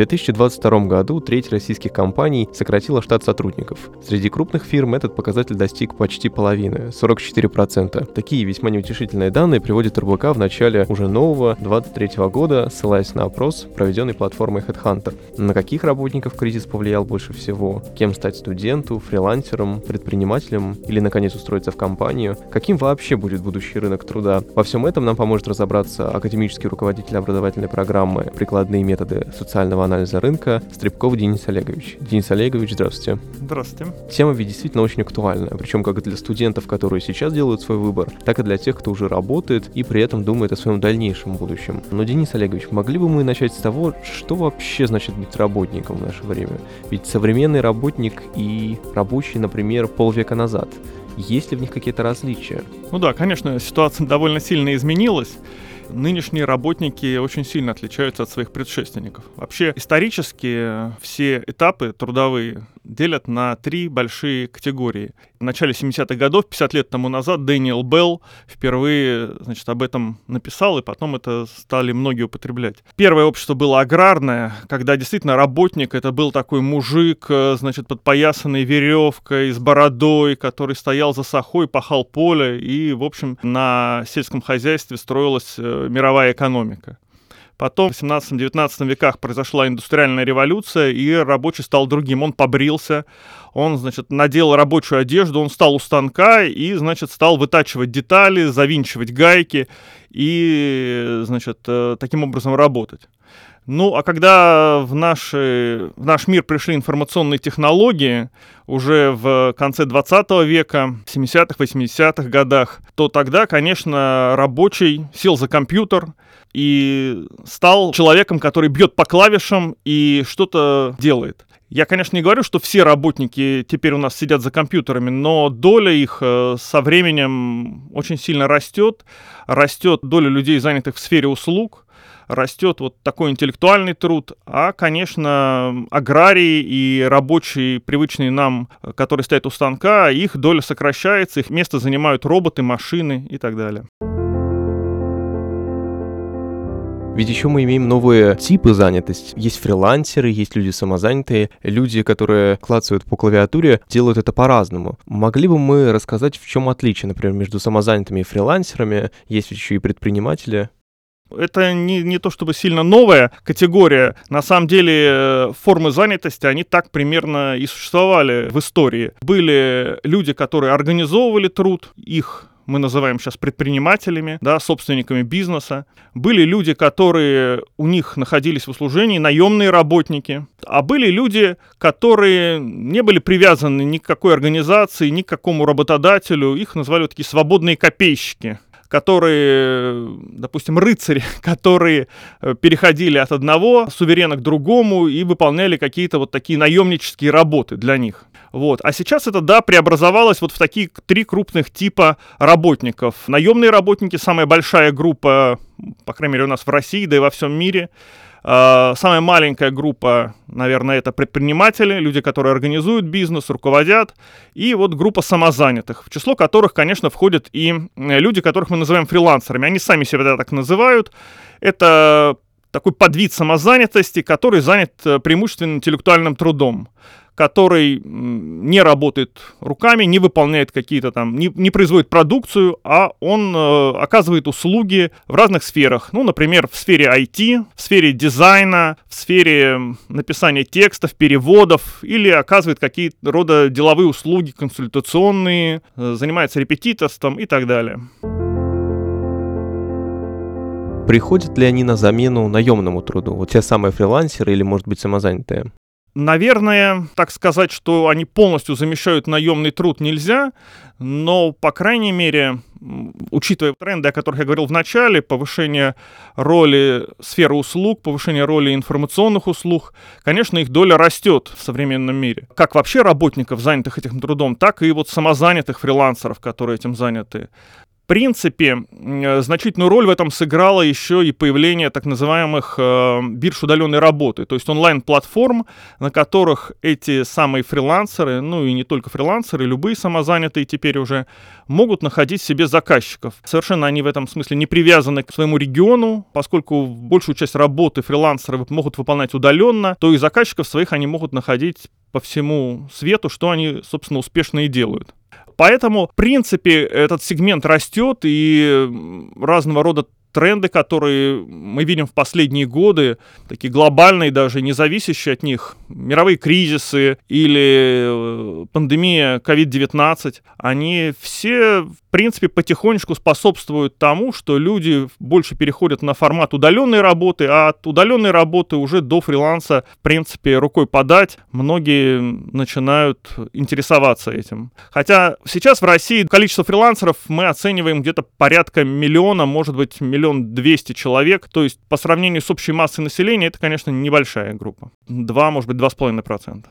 2022 году треть российских компаний сократила штат сотрудников. Среди крупных фирм этот показатель достиг почти половины, 44%. Такие весьма неутешительные данные приводит РБК в начале уже нового 23 года, ссылаясь на опрос, проведенный платформой HeadHunter. На каких работников кризис повлиял больше всего? Кем стать студенту, фрилансером, предпринимателем или, наконец, устроиться в компанию? Каким вообще будет будущий рынок труда? Во всем этом нам поможет разобраться академический руководитель образовательной программы «Прикладные методы социального анализа рынка» Стребков Денис Олегович. Денис Олегович, здравствуйте. Здравствуйте. Тема ведь действительно очень актуальна, причем как для студентов, которые сейчас делают свой выбор, так и для тех, кто уже работает и при этом думает о своем дальнейшем будущем. Но, Денис Олегович, могли бы мы начать с того, что вообще значит быть работником в наше время? Ведь современный работник и рабочий, например, полвека назад – есть ли в них какие-то различия? Ну да, конечно, ситуация довольно сильно изменилась нынешние работники очень сильно отличаются от своих предшественников. Вообще, исторически все этапы трудовые делят на три большие категории. В начале 70-х годов, 50 лет тому назад, Дэниел Белл впервые значит, об этом написал, и потом это стали многие употреблять. Первое общество было аграрное, когда действительно работник это был такой мужик, э, значит, подпоясанный веревкой, с бородой, который стоял за сахой, пахал поле, и, в общем, на сельском хозяйстве строилась э, мировая экономика. Потом в 17-19 веках произошла индустриальная революция, и рабочий стал другим. Он побрился, он, значит, надел рабочую одежду, он стал у станка и, значит, стал вытачивать детали, завинчивать гайки и, значит, э, таким образом работать. Ну, а когда в, наши, в наш мир пришли информационные технологии, уже в конце 20 века, 70-х, 80-х годах, то тогда, конечно, рабочий сел за компьютер и стал человеком, который бьет по клавишам и что-то делает. Я, конечно, не говорю, что все работники теперь у нас сидят за компьютерами, но доля их э, со временем очень сильно растет. Растет доля людей, занятых в сфере услуг растет вот такой интеллектуальный труд, а, конечно, аграрии и рабочие, привычные нам, которые стоят у станка, их доля сокращается, их место занимают роботы, машины и так далее. Ведь еще мы имеем новые типы занятости. Есть фрилансеры, есть люди самозанятые, люди, которые клацают по клавиатуре, делают это по-разному. Могли бы мы рассказать, в чем отличие, например, между самозанятыми и фрилансерами? Есть еще и предприниматели. Это не, не то чтобы сильно новая категория. На самом деле э, формы занятости, они так примерно и существовали в истории. Были люди, которые организовывали труд, их мы называем сейчас предпринимателями, да, собственниками бизнеса. Были люди, которые у них находились в услужении, наемные работники. А были люди, которые не были привязаны ни к какой организации, ни к какому работодателю. Их называли вот такие свободные копейщики которые, допустим, рыцари, которые э, переходили от одного суверена к другому и выполняли какие-то вот такие наемнические работы для них. Вот. А сейчас это, да, преобразовалось вот в такие три крупных типа работников. Наемные работники, самая большая группа, по крайней мере, у нас в России, да и во всем мире – самая маленькая группа, наверное, это предприниматели, люди, которые организуют бизнес, руководят, и вот группа самозанятых, в число которых, конечно, входят и люди, которых мы называем фрилансерами. Они сами себя так называют. Это такой подвид самозанятости, который занят э, преимущественно интеллектуальным трудом который не работает руками, не выполняет какие-то там, не, не производит продукцию, а он э, оказывает услуги в разных сферах. Ну, например, в сфере IT, в сфере дизайна, в сфере написания текстов, переводов, или оказывает какие-то рода деловые услуги, консультационные, э, занимается репетиторством и так далее. Приходят ли они на замену наемному труду? Вот те самые фрилансеры или, может быть, самозанятые? Наверное, так сказать, что они полностью замещают наемный труд нельзя, но, по крайней мере, учитывая тренды, о которых я говорил в начале, повышение роли сферы услуг, повышение роли информационных услуг, конечно, их доля растет в современном мире. Как вообще работников, занятых этим трудом, так и вот самозанятых фрилансеров, которые этим заняты. Принципе, значительную роль в этом сыграло еще и появление так называемых э, бирж удаленной работы, то есть онлайн-платформ, на которых эти самые фрилансеры, ну и не только фрилансеры, любые самозанятые теперь уже могут находить себе заказчиков. Совершенно они в этом смысле не привязаны к своему региону, поскольку большую часть работы фрилансеры могут выполнять удаленно, то и заказчиков своих они могут находить по всему свету, что они, собственно, успешно и делают. Поэтому, в принципе, этот сегмент растет, и разного рода тренды, которые мы видим в последние годы, такие глобальные даже, не зависящие от них, мировые кризисы или э, пандемия COVID-19, они все, в принципе, потихонечку способствуют тому, что люди больше переходят на формат удаленной работы, а от удаленной работы уже до фриланса, в принципе, рукой подать. Многие начинают интересоваться этим. Хотя сейчас в России количество фрилансеров мы оцениваем где-то порядка миллиона, может быть, миллион двести человек. То есть по сравнению с общей массой населения это, конечно, небольшая группа. Два, может быть, два с половиной процента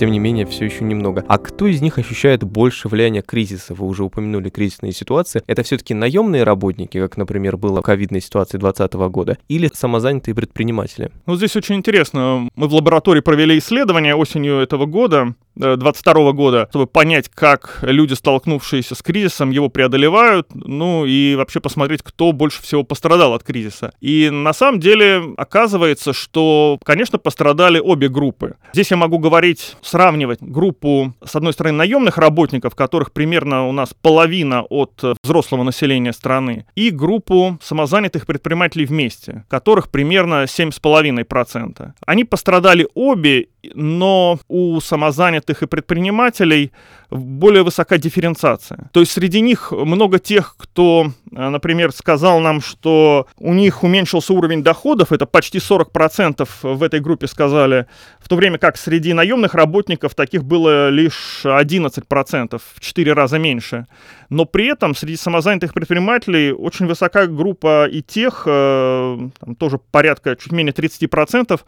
тем не менее, все еще немного. А кто из них ощущает больше влияния кризиса? Вы уже упомянули кризисные ситуации. Это все-таки наемные работники, как, например, было в ковидной ситуации 2020 года, или самозанятые предприниматели? Ну, здесь очень интересно. Мы в лаборатории провели исследование осенью этого года, 2022 э, года, чтобы понять, как люди, столкнувшиеся с кризисом, его преодолевают, ну и вообще посмотреть, кто больше всего пострадал от кризиса. И на самом деле оказывается, что, конечно, пострадали обе группы. Здесь я могу говорить, сравнивать группу, с одной стороны, наемных работников, которых примерно у нас половина от взрослого населения страны, и группу самозанятых предпринимателей вместе, которых примерно 7,5%. Они пострадали обе, но у самозанятых и предпринимателей более высока дифференциация. То есть среди них много тех, кто, э, например, сказал нам, что у них уменьшился уровень доходов, это почти 40% в этой группе сказали, в то время как среди наемных работников таких было лишь 11%, в 4 раза меньше. Но при этом среди самозанятых предпринимателей очень высока группа и тех, э, там тоже порядка чуть менее 30%,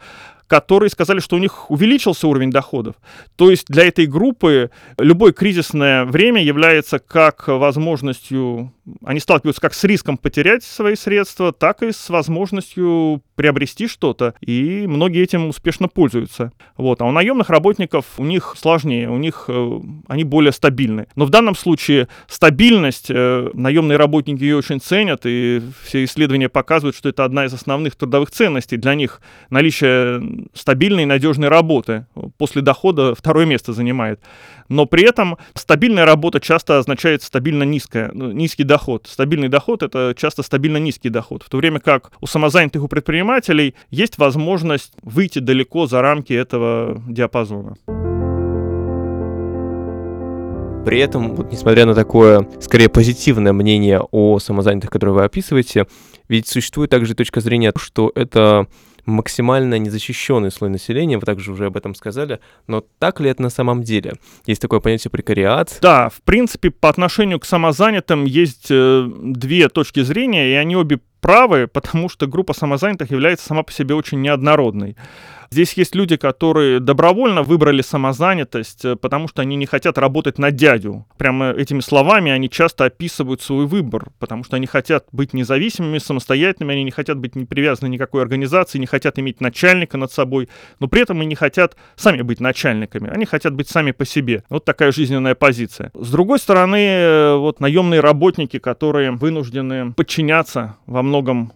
которые сказали, что у них увеличился уровень доходов. То есть для этой группы любое кризисное время является как возможностью они сталкиваются как с риском потерять свои средства, так и с возможностью приобрести что-то, и многие этим успешно пользуются. Вот. А у наемных работников у них сложнее, у них э, они более стабильны. Но в данном случае стабильность, э, наемные работники ее очень ценят, и все исследования показывают, что это одна из основных трудовых ценностей для них. Наличие стабильной и надежной работы после дохода второе место занимает но при этом стабильная работа часто означает стабильно низкая, ну, низкий доход. Стабильный доход — это часто стабильно низкий доход, в то время как у самозанятых, у предпринимателей есть возможность выйти далеко за рамки этого диапазона. При этом, вот, несмотря на такое, скорее, позитивное мнение о самозанятых, которое вы описываете, ведь существует также точка зрения, что это максимально незащищенный слой населения, вы также уже об этом сказали, но так ли это на самом деле? Есть такое понятие прекариат? Да, в принципе, по отношению к самозанятым есть э, две точки зрения, и они обе правы, потому что группа самозанятых является сама по себе очень неоднородной. Здесь есть люди, которые добровольно выбрали самозанятость, э, потому что они не хотят работать на дядю. Прямо этими словами они часто описывают свой выбор, потому что они хотят быть независимыми, самостоятельными, они не хотят быть не привязаны ни никакой организации, не хотят иметь начальника над собой, но при этом и не хотят сами быть начальниками, они хотят быть сами по себе. Вот такая жизненная позиция. С другой стороны, э, вот наемные работники, которые вынуждены подчиняться во многом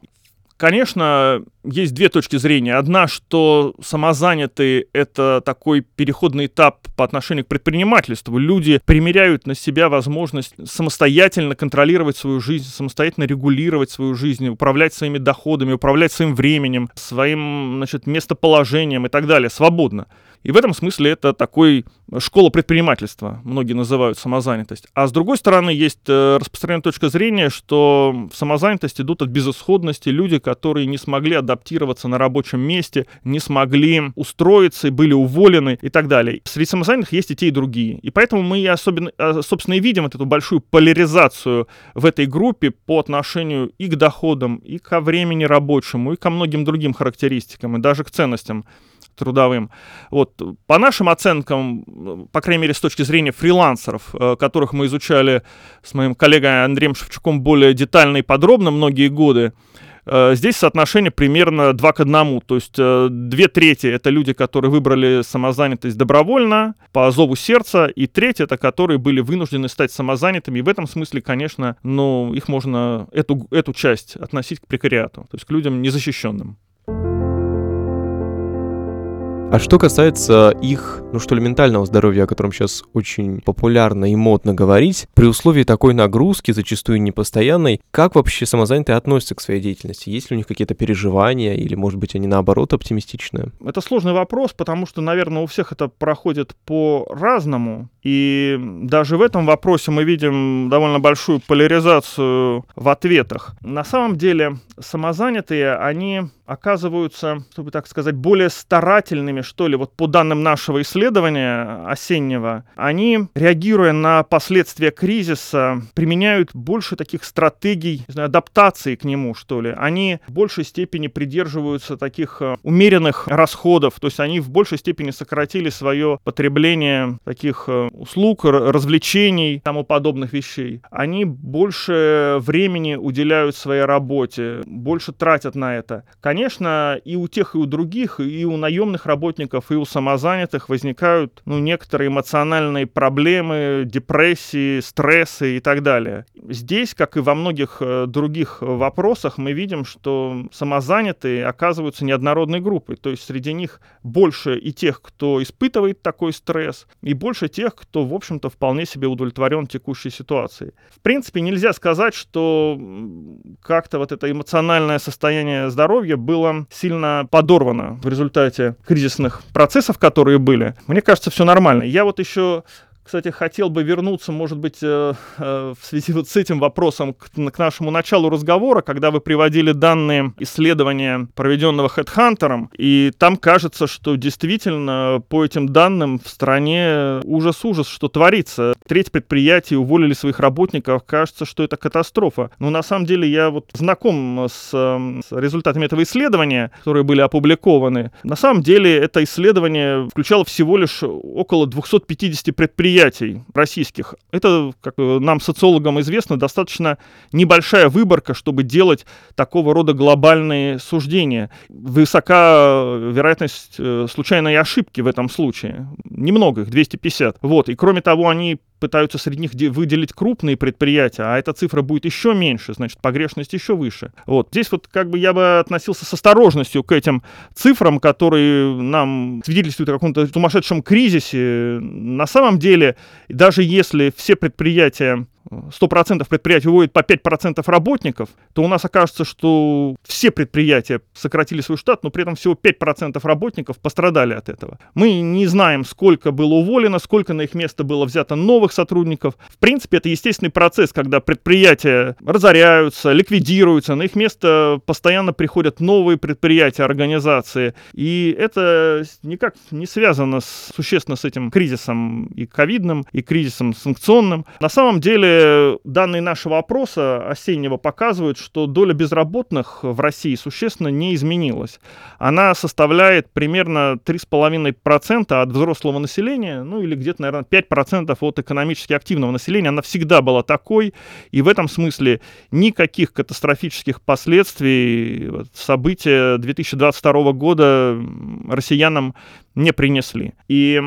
Конечно, есть две точки зрения. Одна, что самозанятые — это такой переходный этап по отношению к предпринимательству. Люди примеряют на себя возможность самостоятельно контролировать свою жизнь, самостоятельно регулировать свою жизнь, управлять своими доходами, управлять своим временем, своим значит, местоположением и так далее, свободно. И в этом смысле это такой школа предпринимательства, многие называют самозанятость. А с другой стороны, есть э, распространенная точка зрения, что в самозанятость идут от безысходности люди, которые не смогли адаптироваться на рабочем месте, не смогли устроиться, были уволены и так далее. Среди самозанятых есть и те, и другие. И поэтому мы, особенно, а, собственно, и видим вот эту большую поляризацию в этой группе по отношению и к доходам, и ко времени рабочему, и ко многим другим характеристикам, и даже к ценностям. Трудовым. Вот. По нашим оценкам, по крайней мере, с точки зрения фрилансеров, э, которых мы изучали с моим коллегой Андреем Шевчуком более детально и подробно многие годы, э, Здесь соотношение примерно 2 к 1. То есть э, две трети это люди, которые выбрали самозанятость добровольно, по зову сердца, и треть это которые были вынуждены стать самозанятыми. И в этом смысле, конечно, ну, их можно, эту, эту часть относить к прекариату, то есть к людям незащищенным. А что касается их, ну что ли, ментального здоровья, о котором сейчас очень популярно и модно говорить, при условии такой нагрузки, зачастую непостоянной, как вообще самозанятые относятся к своей деятельности? Есть ли у них какие-то переживания или, может быть, они наоборот оптимистичны? Это сложный вопрос, потому что, наверное, у всех это проходит по-разному. И даже в этом вопросе мы видим довольно большую поляризацию в ответах. На самом деле, самозанятые, они оказываются, чтобы так сказать, более старательными, что ли, вот по данным нашего исследования осеннего, они, реагируя на последствия кризиса, применяют больше таких стратегий, не знаю, адаптации к нему, что ли. Они в большей степени придерживаются таких э, умеренных расходов, то есть они в большей степени сократили свое потребление таких э, услуг, развлечений, тому подобных вещей. Они больше времени уделяют своей работе, больше тратят на это. Конечно, и у тех, и у других, и у наемных работников, и у самозанятых возникают ну, некоторые эмоциональные проблемы, депрессии, стрессы и так далее. Здесь, как и во многих э, других вопросах, мы видим, что самозанятые оказываются неоднородной группой. То есть среди них больше и тех, кто испытывает такой стресс, и больше тех, кто, в общем-то, вполне себе удовлетворен текущей ситуацией. В принципе, нельзя сказать, что как-то вот это эмоциональное состояние здоровья было сильно подорвано в результате кризисных процессов, которые были. Мне кажется, все нормально. Я вот еще кстати, хотел бы вернуться, может быть, э, э, в связи вот с этим вопросом к, к нашему началу разговора, когда вы приводили данные исследования, проведенного HeadHunter, и там кажется, что действительно по этим данным в стране ужас-ужас, что творится. Треть предприятий уволили своих работников, кажется, что это катастрофа. Но на самом деле я вот знаком с, с результатами этого исследования, которые были опубликованы. На самом деле это исследование включало всего лишь около 250 предприятий, предприятий российских. Это, как нам, социологам известно, достаточно небольшая выборка, чтобы делать такого рода глобальные суждения. Высока вероятность э, случайной ошибки в этом случае. Немного их, 250. Вот. И кроме того, они пытаются среди них выделить крупные предприятия, а эта цифра будет еще меньше, значит, погрешность еще выше. Вот. Здесь вот как бы я бы относился с осторожностью к этим цифрам, которые нам свидетельствуют о каком-то сумасшедшем кризисе. На самом деле, даже если все предприятия 100% предприятий уводит по 5% работников, то у нас окажется, что все предприятия сократили свой штат, но при этом всего 5% работников пострадали от этого. Мы не знаем, сколько было уволено, сколько на их место было взято новых сотрудников. В принципе, это естественный процесс, когда предприятия разоряются, ликвидируются, на их место постоянно приходят новые предприятия, организации. И это никак не связано с, существенно с этим кризисом и ковидным, и кризисом санкционным. На самом деле данные нашего опроса осеннего показывают, что доля безработных в России существенно не изменилась. Она составляет примерно 3,5% от взрослого населения, ну или где-то, наверное, 5% от экономически активного населения. Она всегда была такой, и в этом смысле никаких катастрофических последствий события 2022 года россиянам не принесли. И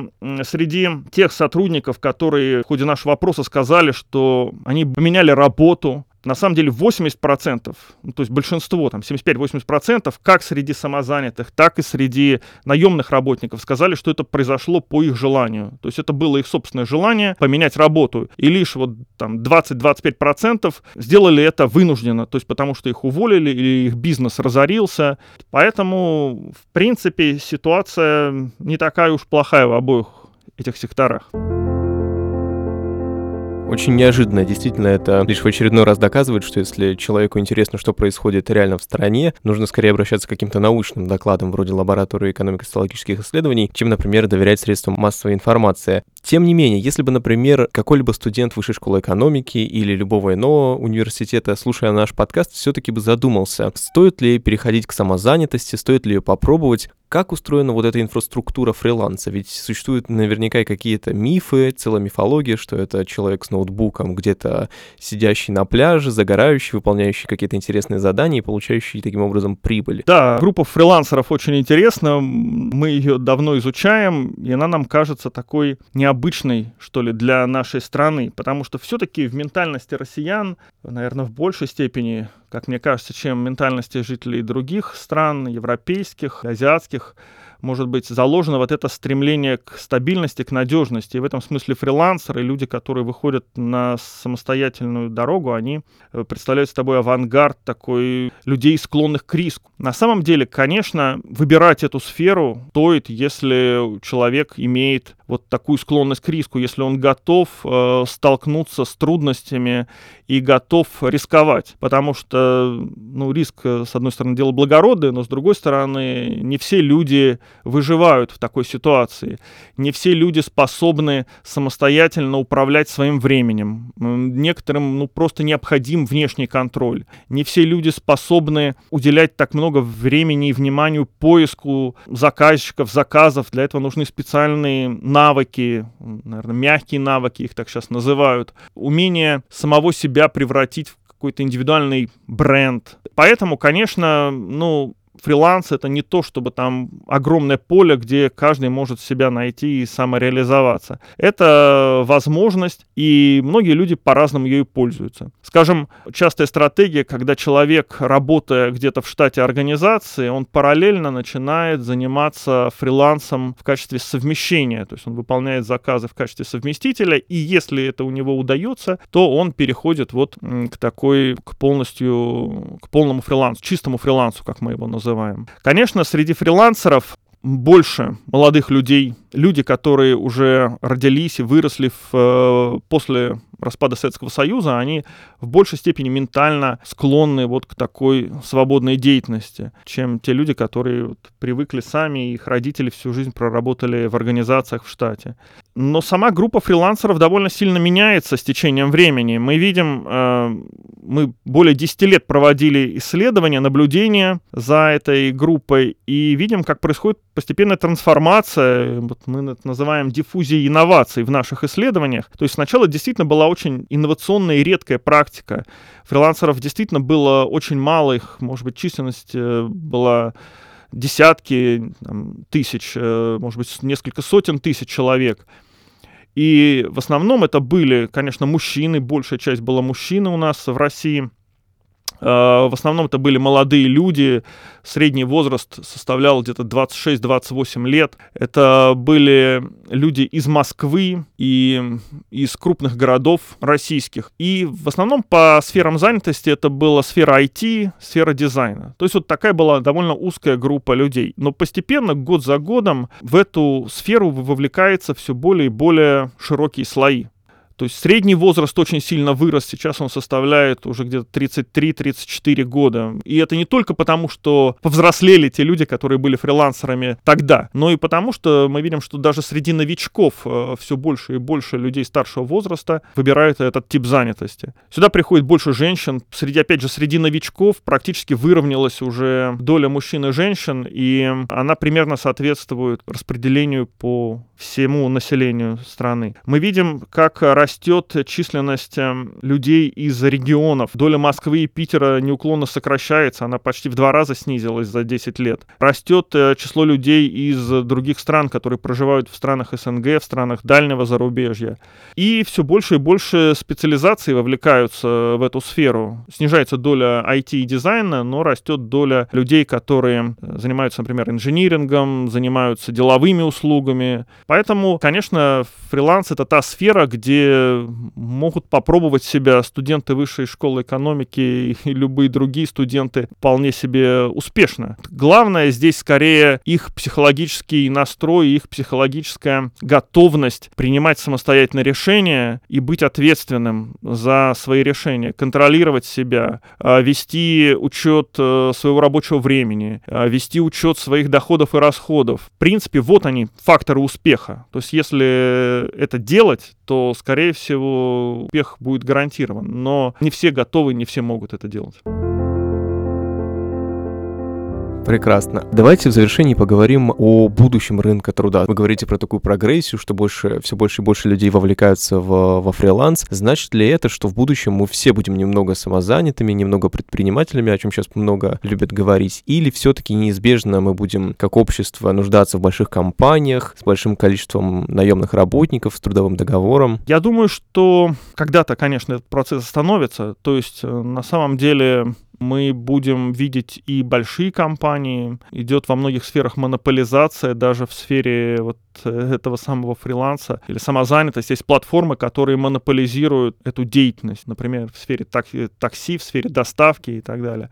среди тех сотрудников, которые в ходе нашего вопроса сказали, что они поменяли работу, на самом деле 80%, ну, то есть большинство, там 75-80%, как среди самозанятых, так и среди наемных работников сказали, что это произошло по их желанию. То есть это было их собственное желание поменять работу. И лишь вот там 20-25% сделали это вынужденно, то есть потому что их уволили или их бизнес разорился. Поэтому, в принципе, ситуация не такая уж плохая в обоих этих секторах. Очень неожиданно. Действительно, это лишь в очередной раз доказывает, что если человеку интересно, что происходит реально в стране, нужно скорее обращаться к каким-то научным докладам вроде лаборатории экономико-социологических исследований, чем, например, доверять средствам массовой информации. Тем не менее, если бы, например, какой-либо студент высшей школы экономики или любого иного университета, слушая наш подкаст, все-таки бы задумался, стоит ли переходить к самозанятости, стоит ли ее попробовать, как устроена вот эта инфраструктура фриланса? Ведь существуют наверняка и какие-то мифы, целая мифология, что это человек с ноутбуком, где-то сидящий на пляже, загорающий, выполняющий какие-то интересные задания и получающий таким образом прибыль. Да, группа фрилансеров очень интересна. Мы ее давно изучаем, и она нам кажется такой необычной, что ли, для нашей страны, потому что все-таки в ментальности россиян, наверное, в большей степени как мне кажется, чем ментальности жителей других стран, европейских, азиатских, может быть заложено вот это стремление к стабильности, к надежности. И в этом смысле фрилансеры, люди, которые выходят на самостоятельную дорогу, они э, представляют с тобой авангард такой людей, склонных к риску. На самом деле, конечно, выбирать эту сферу стоит, если человек имеет вот такую склонность к риску, если он готов э, столкнуться с трудностями и готов рисковать. Потому что, ну, риск, э, с одной стороны, дело благородное, но с другой стороны, не все люди выживают в такой ситуации. Не все люди способны самостоятельно управлять своим временем. Некоторым, ну, просто необходим внешний контроль. Не все люди способны уделять так много времени и вниманию поиску заказчиков, заказов. Для этого нужны специальные навыки, наверное, мягкие навыки, их так сейчас называют, умение самого себя превратить в какой-то индивидуальный бренд. Поэтому, конечно, ну, фриланс это не то, чтобы там огромное поле, где каждый может себя найти и самореализоваться. Это возможность, и многие люди по-разному ею пользуются. Скажем, частая стратегия, когда человек, работая где-то в штате организации, он параллельно начинает заниматься фрилансом в качестве совмещения, то есть он выполняет заказы в качестве совместителя, и если это у него удается, то он переходит вот к такой, к полностью, к полному фрилансу, чистому фрилансу, как мы его называем называем. Конечно, среди фрилансеров больше молодых людей, люди, которые уже родились и выросли в, э, после распада Советского Союза, они в большей степени ментально склонны вот к такой свободной деятельности, чем те люди, которые вот привыкли сами, их родители всю жизнь проработали в организациях в штате. Но сама группа фрилансеров довольно сильно меняется с течением времени. Мы видим, э, мы более 10 лет проводили исследования, наблюдения за этой группой и видим, как происходит постепенная трансформация, вот мы это называем диффузией инноваций в наших исследованиях. То есть сначала действительно была очень инновационная и редкая практика. Фрилансеров действительно было очень мало, их, может быть, численность э, была десятки там, тысяч, э, может быть, несколько сотен тысяч человек. И в основном это были, конечно, мужчины, большая часть была мужчины у нас в России. Э, в основном это были молодые люди, средний возраст составлял где-то 26-28 лет. Это были люди из Москвы и из крупных городов российских. И в основном по сферам занятости это была сфера IT, сфера дизайна. То есть вот такая была довольно узкая группа людей. Но постепенно, год за годом, в эту сферу вовлекается все более и более широкие слои то есть средний возраст очень сильно вырос, сейчас он составляет уже где-то 33-34 года. И это не только потому, что повзрослели те люди, которые были фрилансерами тогда, но и потому, что мы видим, что даже среди новичков э, все больше и больше людей старшего возраста выбирают этот тип занятости. Сюда приходит больше женщин. Среди, опять же, среди новичков практически выровнялась уже доля мужчин и женщин, и она примерно соответствует распределению по всему населению страны. Мы видим, как растет численность эм, людей из регионов. Доля Москвы и Питера неуклонно сокращается, она почти в два раза снизилась за 10 лет. Растет э, число людей из других стран, которые проживают в странах СНГ, в странах дальнего зарубежья. И все больше и больше специализаций вовлекаются в эту сферу. Снижается доля IT и дизайна, но растет доля людей, которые занимаются, например, инжинирингом, занимаются деловыми услугами. Поэтому, конечно, фриланс — это та сфера, где могут попробовать себя студенты высшей школы экономики и любые другие студенты вполне себе успешно. Главное здесь скорее их психологический настрой, их психологическая готовность принимать самостоятельно решения и быть ответственным за свои решения, контролировать себя, а, вести учет э, своего рабочего времени, а, вести учет своих доходов и расходов. В принципе, вот они, факторы успеха. То есть если это делать, то, скорее всего, успех будет гарантирован. Но не все готовы, не все могут это делать. Прекрасно. Давайте в завершении поговорим о будущем рынка труда. Вы говорите про такую прогрессию, что больше, все больше и больше людей вовлекаются в, во фриланс. Значит ли это, что в будущем мы все будем немного самозанятыми, немного предпринимателями, о чем сейчас много любят говорить? Или все-таки неизбежно мы будем, как общество, нуждаться в больших компаниях с большим количеством наемных работников, с трудовым договором? Я думаю, что когда-то, конечно, этот процесс остановится. То есть, э, на самом деле, мы будем видеть и большие компании. Идет во многих сферах монополизация, даже в сфере вот Э, этого самого фриланса или самозанятость. Есть платформы, которые монополизируют эту деятельность, например, в сфере такси, в сфере доставки и так далее.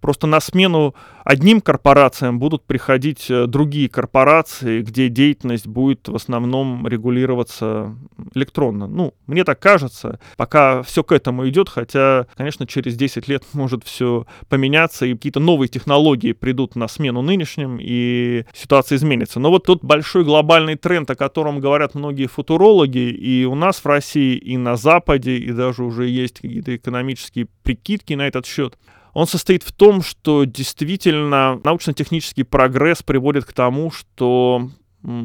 Просто на смену одним корпорациям будут приходить э, другие корпорации, где деятельность будет в основном регулироваться электронно. Ну, мне так кажется, пока все к этому идет, хотя, конечно, через 10 лет может все поменяться, и какие-то новые технологии придут на смену нынешним, и ситуация изменится. Но вот тот большой глобальный тренд, о котором говорят многие футурологи, и у нас в России, и на Западе, и даже уже есть какие-то экономические прикидки на этот счет, он состоит в том, что действительно научно-технический прогресс приводит к тому, что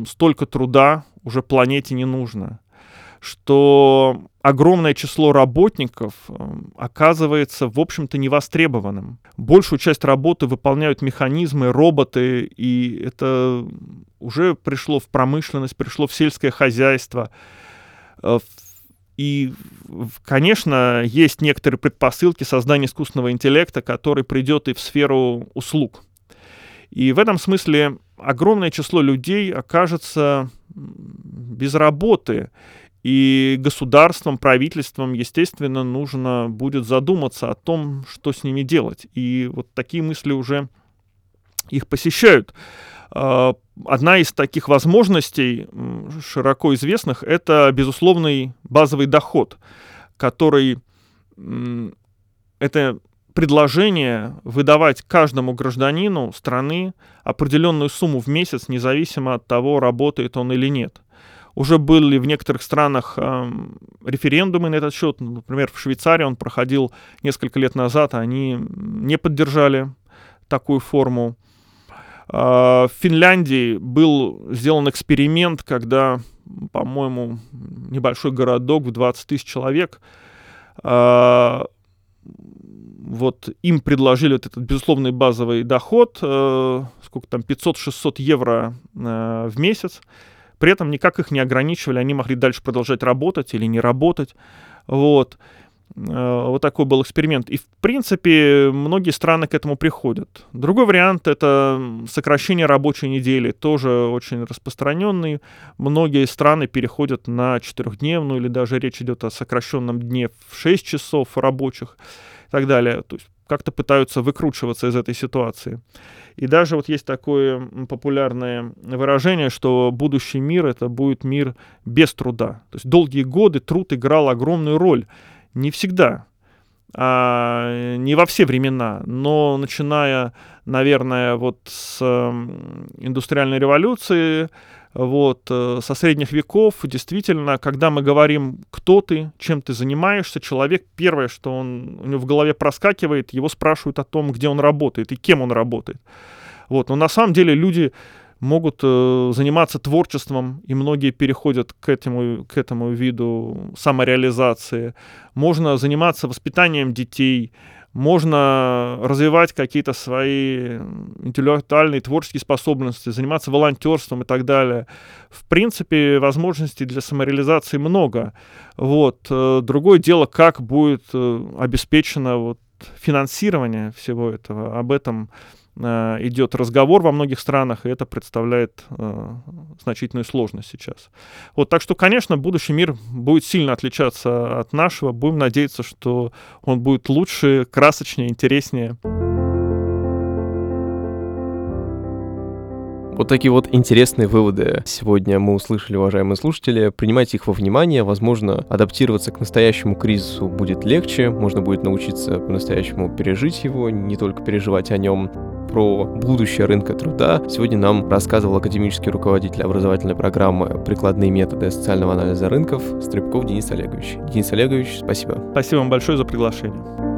столько труда уже планете не нужно что огромное число работников эм, оказывается, в общем-то, невостребованным. Большую часть работы выполняют механизмы, роботы, и это уже пришло в промышленность, пришло в сельское хозяйство. Э, и, конечно, есть некоторые предпосылки создания искусственного интеллекта, который придет и в сферу услуг. И в этом смысле огромное число людей окажется без работы. И государством, правительством, естественно, нужно будет задуматься о том, что с ними делать. И вот такие мысли уже их посещают. А, одна из таких возможностей, широко известных, это безусловный базовый доход, который это предложение выдавать каждому гражданину страны определенную сумму в месяц, независимо от того, работает он или нет. Уже были в некоторых странах э, референдумы на этот счет. Например, в Швейцарии он проходил несколько лет назад, они не поддержали такую форму. Э, в Финляндии был сделан эксперимент, когда, по-моему, небольшой городок в 20 тысяч человек э, вот им предложили вот этот безусловный базовый доход, э, сколько там, 500-600 евро э, в месяц, при этом никак их не ограничивали, они могли дальше продолжать работать или не работать. Вот. Э, вот такой был эксперимент. И, в принципе, многие страны к этому приходят. Другой вариант — это сокращение рабочей недели, тоже очень распространенный. Многие страны переходят на четырехдневную, или даже речь идет о сокращенном дне в 6 часов рабочих и так далее. То есть как-то пытаются выкручиваться из этой ситуации. И даже вот есть такое популярное выражение, что будущий мир это будет мир без труда. То есть долгие годы труд играл огромную роль. Не всегда, а, не во все времена, но начиная, наверное, вот с индустриальной революции, вот, э, со средних веков, действительно, когда мы говорим, кто ты, чем ты занимаешься, человек, первое, что он, у него в голове проскакивает, его спрашивают о том, где он работает и кем он работает. Вот, но на самом деле люди могут э, заниматься творчеством, и многие переходят к этому, к этому виду самореализации. Можно заниматься воспитанием детей, можно развивать какие-то свои интеллектуальные, творческие способности, заниматься волонтерством и так далее. В принципе, возможностей для самореализации много. Вот. Э, другое дело, как будет э, обеспечено вот финансирование всего этого. Об этом идет разговор во многих странах, и это представляет э, значительную сложность сейчас. Вот, так что, конечно, будущий мир будет сильно отличаться от нашего. Будем надеяться, что он будет лучше, красочнее, интереснее. Вот такие вот интересные выводы сегодня мы услышали, уважаемые слушатели. Принимайте их во внимание. Возможно, адаптироваться к настоящему кризису будет легче. Можно будет научиться по-настоящему пережить его, не только переживать о нем про будущее рынка труда. Сегодня нам рассказывал академический руководитель образовательной программы «Прикладные методы социального анализа рынков» Стребков Денис Олегович. Денис Олегович, спасибо. Спасибо вам большое за приглашение.